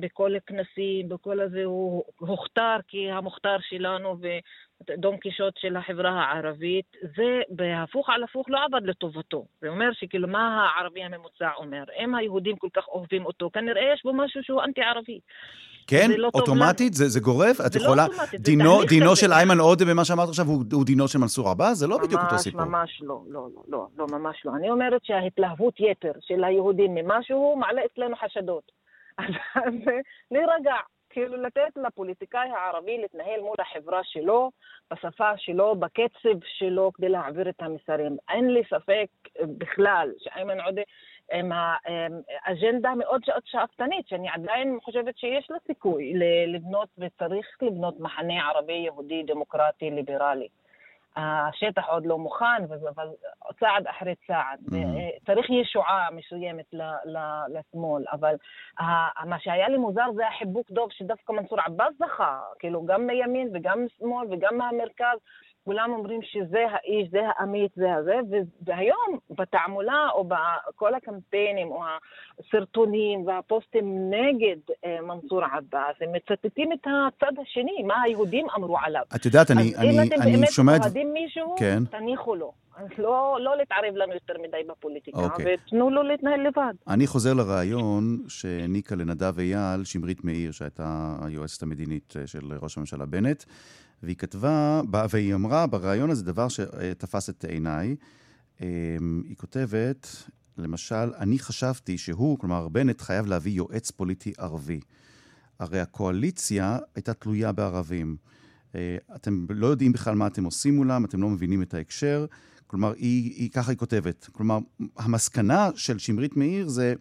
בכל הכנסים, בכל הזה, הוא הוכתר כי המוכתר שלנו, ו... דון קישוט של החברה הערבית, זה בהפוך על הפוך לא עבד לטובתו. זה אומר שכאילו מה הערבי הממוצע אומר? אם היהודים כל כך אוהבים אותו, כנראה יש בו משהו שהוא אנטי-ערבי. כן? לא אוטומטית? זה, זה גורף? את לא יכולה... לא אוטומטית, דינו, זה דינו של איימן עודה במה שאמרת עכשיו הוא, הוא דינו של מנסור עבאס? זה לא ממש, בדיוק אותו סיפור. ממש לא, לא, לא, לא, לא, ממש לא. אני אומרת שההתלהבות יתר של היהודים ממשהו מעלה אצלנו חשדות. *laughs* אז להירגע. כאילו לתת לפוליטיקאי הערבי להתנהל מול החברה שלו, בשפה שלו, בקצב שלו, כדי להעביר את המסרים. אין לי ספק בכלל שאיימן עודה עם האג'נדה מאוד שאפתנית, שאני עדיין חושבת שיש לה סיכוי לבנות וצריך לבנות מחנה ערבי, יהודי, דמוקרטי, ליברלי. השטח עוד לא מוכן, אבל צעד אחרי צעד. Mm-hmm. צריך ישועה מסוימת לשמאל, אבל מה שהיה לי מוזר זה החיבוק דוב שדווקא מנסור עבאס זכה, כאילו גם מימין וגם משמאל וגם מהמרכז. כולם אומרים שזה האיש, זה האמיץ, זה הזה, והיום בתעמולה או בכל הקמפיינים או הסרטונים והפוסטים נגד אה, מנסור עבאס, הם מצטטים את הצד השני, מה היהודים אמרו עליו. את יודעת, אני, אני, אני שומע... אז אם אתם באמת אוהדים מישהו, כן. תניחו לו. אז לא, לא להתערב לנו יותר מדי בפוליטיקה, okay. אוקיי. ותנו לו להתנהל לבד. אני חוזר לרעיון שהעניקה לנדב אייל שמרית מאיר, שהייתה היועצת המדינית אה, של ראש הממשלה בנט. והיא כתבה, והיא אמרה בריאיון הזה דבר שתפס את עיניי. אמ, היא כותבת, למשל, אני חשבתי שהוא, כלומר בנט, חייב להביא יועץ פוליטי ערבי. הרי הקואליציה הייתה תלויה בערבים. אה, אתם לא יודעים בכלל מה אתם עושים מולם, אתם לא מבינים את ההקשר. כלומר, היא, היא ככה היא כותבת. כלומר, המסקנה של שמרית מאיר זה,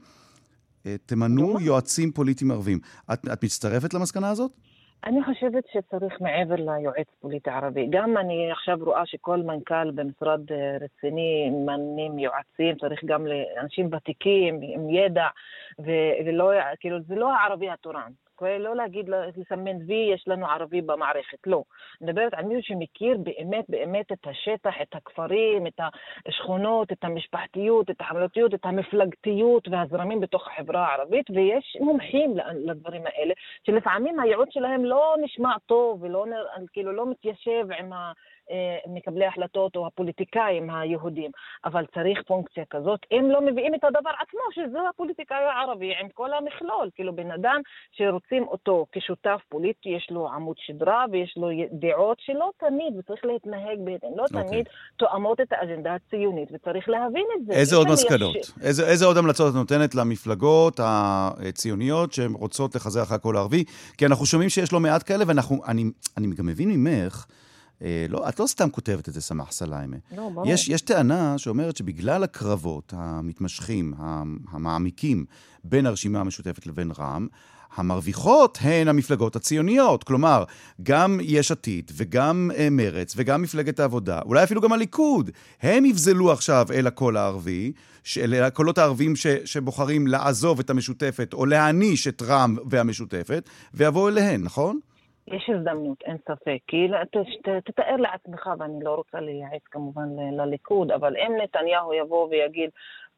אה, תמנו יועצים פוליטיים ערבים. את, את מצטרפת למסקנה הזאת? אני חושבת שצריך מעבר ליועץ פוליטי ערבי. גם אני עכשיו רואה שכל מנכ"ל במשרד אה, רציני ממנים יועצים, צריך גם לאנשים ותיקים עם ידע, ולא, כאילו, זה לא הערבי התורן. לא להגיד, לסמן וי, יש לנו ערבי במערכת, לא. מדברת על מישהו שמכיר באמת באמת את השטח, את הכפרים, את השכונות, את המשפחתיות, את החמלתיות, את המפלגתיות והזרמים בתוך החברה הערבית, ויש מומחים לדברים האלה, שלפעמים הייעוץ שלהם לא נשמע טוב ולא כאילו לא מתיישב עם ה... אה, מקבלי ההחלטות או הפוליטיקאים היהודים, אבל צריך פונקציה כזאת. אם לא מביאים את הדבר עצמו, שזה הפוליטיקאי הערבי עם כל המכלול, כאילו בן אדם שרוצים אותו כשותף פוליטי, יש לו עמוד שדרה ויש לו דעות שלא תמיד, וצריך להתנהג בהתאם, לא okay. אוקיי. תמיד תואמות את האג'נדה הציונית, וצריך להבין את זה. איזה עוד מסקנות? יש... איזה, איזה עוד המלצות את נותנת למפלגות הציוניות שהן רוצות לחזר אחרי הקול הערבי? כי אנחנו שומעים שיש לא מעט כאלה, ואני גם מבין ממך, לא, את לא סתם כותבת את זה, סמח סליימה. לא, ברור. יש, יש טענה שאומרת שבגלל הקרבות המתמשכים, המעמיקים, בין הרשימה המשותפת לבין רע"מ, המרוויחות הן המפלגות הציוניות. כלומר, גם יש עתיד וגם uh, מרץ וגם מפלגת העבודה, אולי אפילו גם הליכוד, הם יבזלו עכשיו אל הקול הערבי, אל הקולות הערבים ש, שבוחרים לעזוב את המשותפת או להעניש את רע"מ והמשותפת, ויבואו אליהן, נכון? יש הזדמנות, אין ספק. כי תתאר לעצמך, ואני לא רוצה לייעץ כמובן לליכוד, אבל אם נתניהו יבוא ויגיד,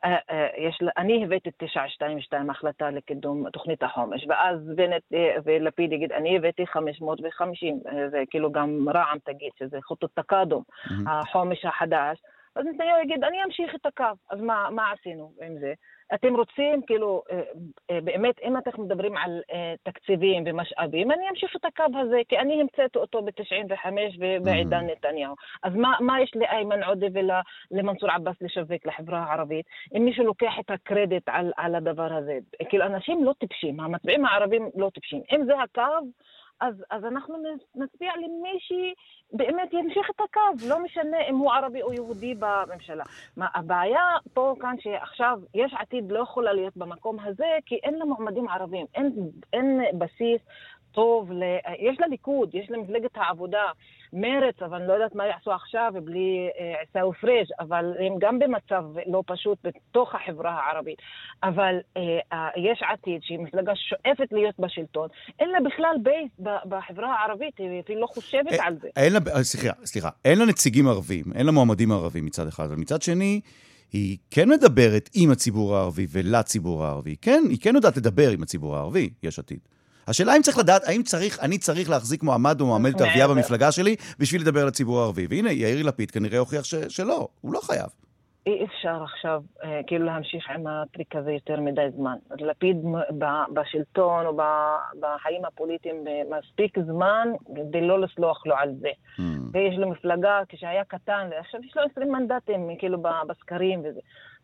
אה, אה, יש, אני הבאתי 922 החלטה לקידום תוכנית החומש, ואז בנט אה, ולפיד יגיד, אני הבאתי 550, זה כאילו גם רע"מ תגיד שזה חוטו תקאדום, mm-hmm. החומש החדש, אז נתניהו יגיד, אני אמשיך את הקו, אז מה, מה עשינו עם זה? אתם רוצים, כאילו, אה, אה, באמת, אם אתם מדברים על אה, תקציבים ומשאבים, אני אמשיך את הקו הזה, כי אני המצאתי אותו ב-95 ובעידן נתניהו. אז מה, מה יש לאיימן עודה ולמנסור עבאס לשווק לחברה הערבית, אם מישהו לוקח את הקרדיט על, על הדבר הזה? כאילו, אנשים לא טיפשים, המצביעים הערבים לא טיפשים. אם זה הקו, אז, אז אנחנו נצביע למי שבאמת ימשיך את הקו, לא משנה אם הוא ערבי או יהודי בממשלה. מה, הבעיה פה כאן שעכשיו יש עתיד לא יכולה להיות במקום הזה, כי אין לה מועמדים ערבים, אין, אין בסיס טוב, ל... יש לליכוד, יש למפלגת העבודה, מרץ, אבל אני לא יודעת מה יעשו עכשיו בלי אה, עיסאווי פריג', אבל הם גם במצב לא פשוט בתוך החברה הערבית. אבל אה, יש עתיד, שהיא מפלגה שואפת להיות בשלטון, אין לה בכלל בייס בחברה הערבית, היא אפילו לא חושבת אה, על זה. אין לה, אה, סליחה, סליחה, אין לה נציגים ערבים, אין לה מועמדים ערבים מצד אחד, אבל מצד שני... היא כן מדברת עם הציבור הערבי ולציבור הערבי. כן, היא כן יודעת לדבר עם הציבור הערבי, יש עתיד. השאלה אם צריך לדעת, האם צריך, אני צריך להחזיק מועמד או מועמדת ערבייה במפלגה שלי בשביל לדבר לציבור הערבי. והנה, יאיר לפיד כנראה הוכיח ש, שלא, הוא לא חייב. אי אפשר עכשיו אה, כאילו להמשיך עם הטריק הזה יותר מדי זמן. לפיד בשלטון או בחיים הפוליטיים מספיק זמן כדי לא לסלוח לו על זה. Mm. ויש לו מפלגה, כשהיה קטן, עכשיו יש לו 20 מנדטים כאילו בסקרים וזה.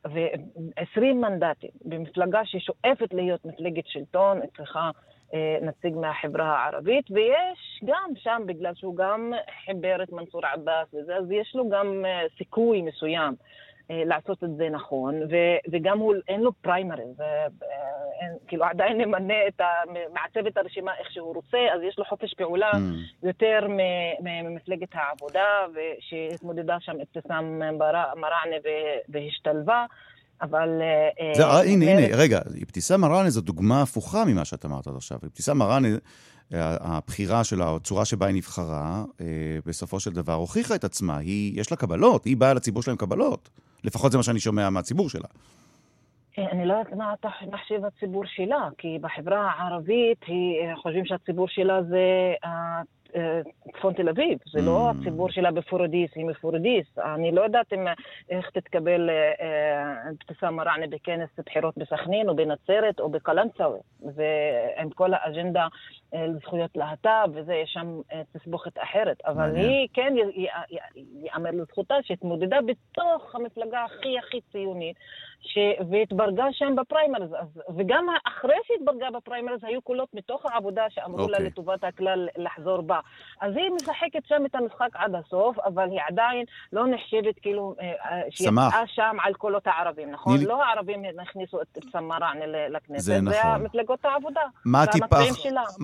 ו-20 מנדטים במפלגה ששואפת להיות מפלגת שלטון, צריכה אה, נציג מהחברה הערבית, ויש גם שם, בגלל שהוא גם חיבר את מנסור עבאס וזה, אז יש לו גם אה, סיכוי מסוים. אה, לעשות את זה נכון, ו, וגם הוא, אין לו פריימריז, כאילו עדיין נמנה את ה... מעצב את הרשימה איך שהוא רוצה, אז יש לו חופש פעולה Mm. יותר ממפלגת העבודה, שהתמודדה שם אבתיסאם מראענה והשתלבה, אבל... אה, זה, אה, הנה, הנה, רגע, אבתיסאם מראענה זו דוגמה הפוכה ממה שאת אמרת עד עכשיו. אבתיסאם מראענה, אה, הבחירה שלה, הצורה שבה היא נבחרה, אה, בסופו של דבר הוכיחה את עצמה. היא, יש לה קבלות, היא באה לציבור שלה עם קבלות. לפחות זה מה שאני שומע מהציבור שלה. אני לא יודעת מה אתה מחשיב הציבור שלה, כי בחברה הערבית היא, אה, חושבים שהציבור שלה זה אה, אה, צפון תל אביב, זה לא Mm. הציבור שלה בפורדיס, היא מפורדיס. אני לא יודעת אם, איך תתקבל אה, אה, אבתיסאם מראענה בכנס בחירות בסכנין או בנצרת או בקלנסווה, ועם כל האג'נדה אה, לזכויות להט"ב וזה, יש שם אה, תסבוכת אחרת. אבל. היא, כן, ייאמר לזכותה שהתמודדה בתוך המפלגה הכי הכי ציונית. ש... והתברגה שם בפריימריז, אז... וגם אחרי שהתברגה בפריימריז היו קולות מתוך העבודה שאמרו לה אוקיי. לטובת הכלל לחזור בה. אז היא משחקת שם את המשחק עד הסוף, אבל היא עדיין לא נחשבת כאילו אה, אה. שיצאה שם על קולות הערבים, נכון? תני לי- לא הערבים הכניסו את סמר רענה ל- לכנסת, זה נכון. המפלגות העבודה. מה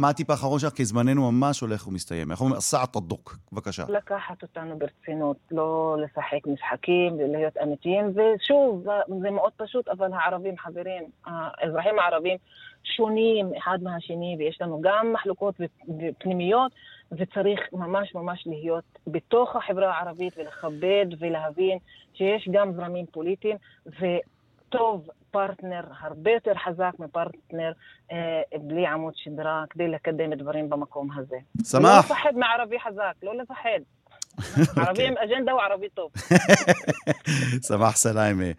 הטיפ האחרון שלך? כי זמננו ממש הולך ומסתיים. איך אומרים? סעת הדוק. בבקשה. לקחת אותנו ברצינות, לא לשחק משחקים ולהיות אמיתיים, ושוב, זה- זה מאוד פשוט, אבל הערבים, חברים, האזרחים הערבים שונים אחד מהשני, ויש לנו גם מחלוקות ופנימיות, וצריך ממש ממש להיות בתוך החברה הערבית ולכבד ולהבין שיש גם זרמים פוליטיים, וטוב פרטנר הרבה יותר חזק מפרטנר אה, בלי עמוד שדרה כדי לקדם דברים במקום הזה. לא שמח. לפחד מערבי חזק, לא לפחד. *laughs* ערבים אוקיי. אג'נדה הוא ערבי טוב. *laughs* סבח סלאמה, אה,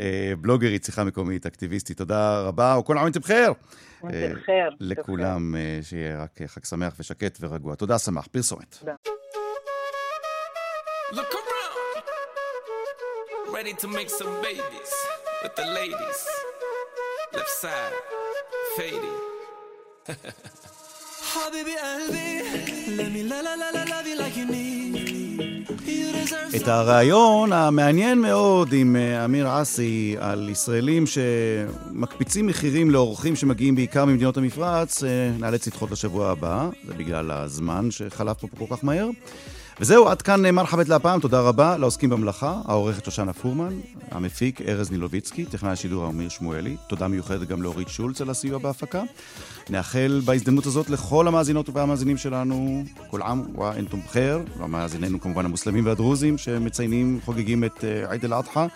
אה, בלוגרית, שיחה מקומית, אקטיביסטית, תודה רבה, וכל עמית בחיר. אה, לכולם, שיהיה רק חג שמח ושקט ורגוע. תודה, סמח. פרסומת. תודה. *laughs* את הרעיון המעניין מאוד עם אה, אמיר אסי על ישראלים שמקפיצים מחירים לאורחים שמגיעים בעיקר ממדינות המפרץ, אה, נאלץ לדחות לשבוע הבא, זה בגלל הזמן שחלף פה כל כך מהר. וזהו, עד כאן אה, מרחבת להפעם, תודה רבה לעוסקים במלאכה, העורכת שושנה פורמן, המפיק ארז נילוביצקי, טכנאי השידור אמיר שמואלי, תודה מיוחדת גם לאורית שולץ על הסיוע בהפקה. נאחל בהזדמנות הזאת לכל המאזינות והמאזינים שלנו, כל עם ואנתום בחיר, ומאזיננו כמובן המוסלמים והדרוזים שמציינים, חוגגים את אה, עיד אל-אדחא.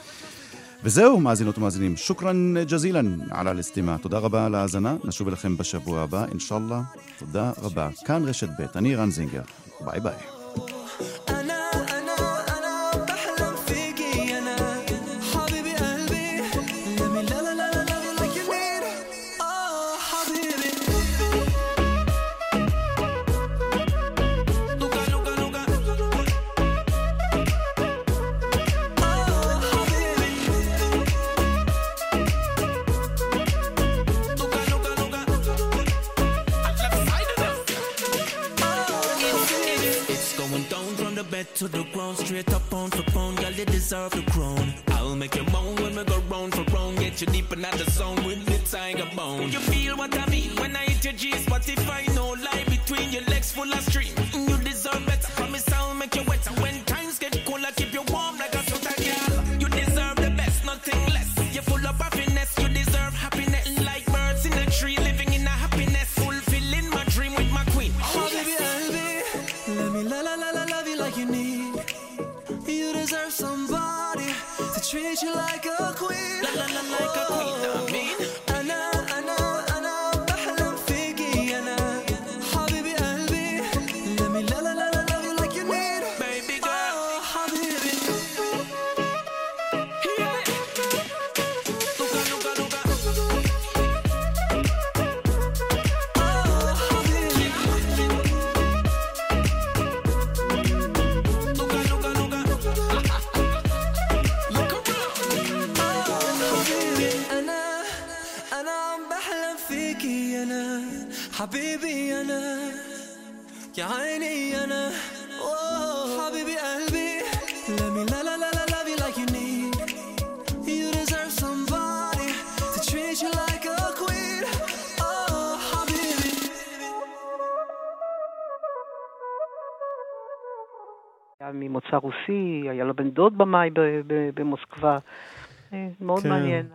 וזהו, מאזינות ומאזינים, שוכרן ג'זילן על הלסטימה. תודה רבה על ההאזנה, נשוב אליכם בשבוע הבא, אינשאללה. תודה רבה. כאן רשת ב', אני רן זינגר. ביי ביי. I know bed to the ground, straight up pound for pound, girl, you deserve the crown. I'll make you moan when we go round for round. Get you deep in the zone with the tiger bone. You feel what I mean when I hit your G spot. If I no lie between your legs full of stream. היה ממוצא רוסי, היה לו בן דוד במאי במוסקבה. אה, מאוד כן. מעניין.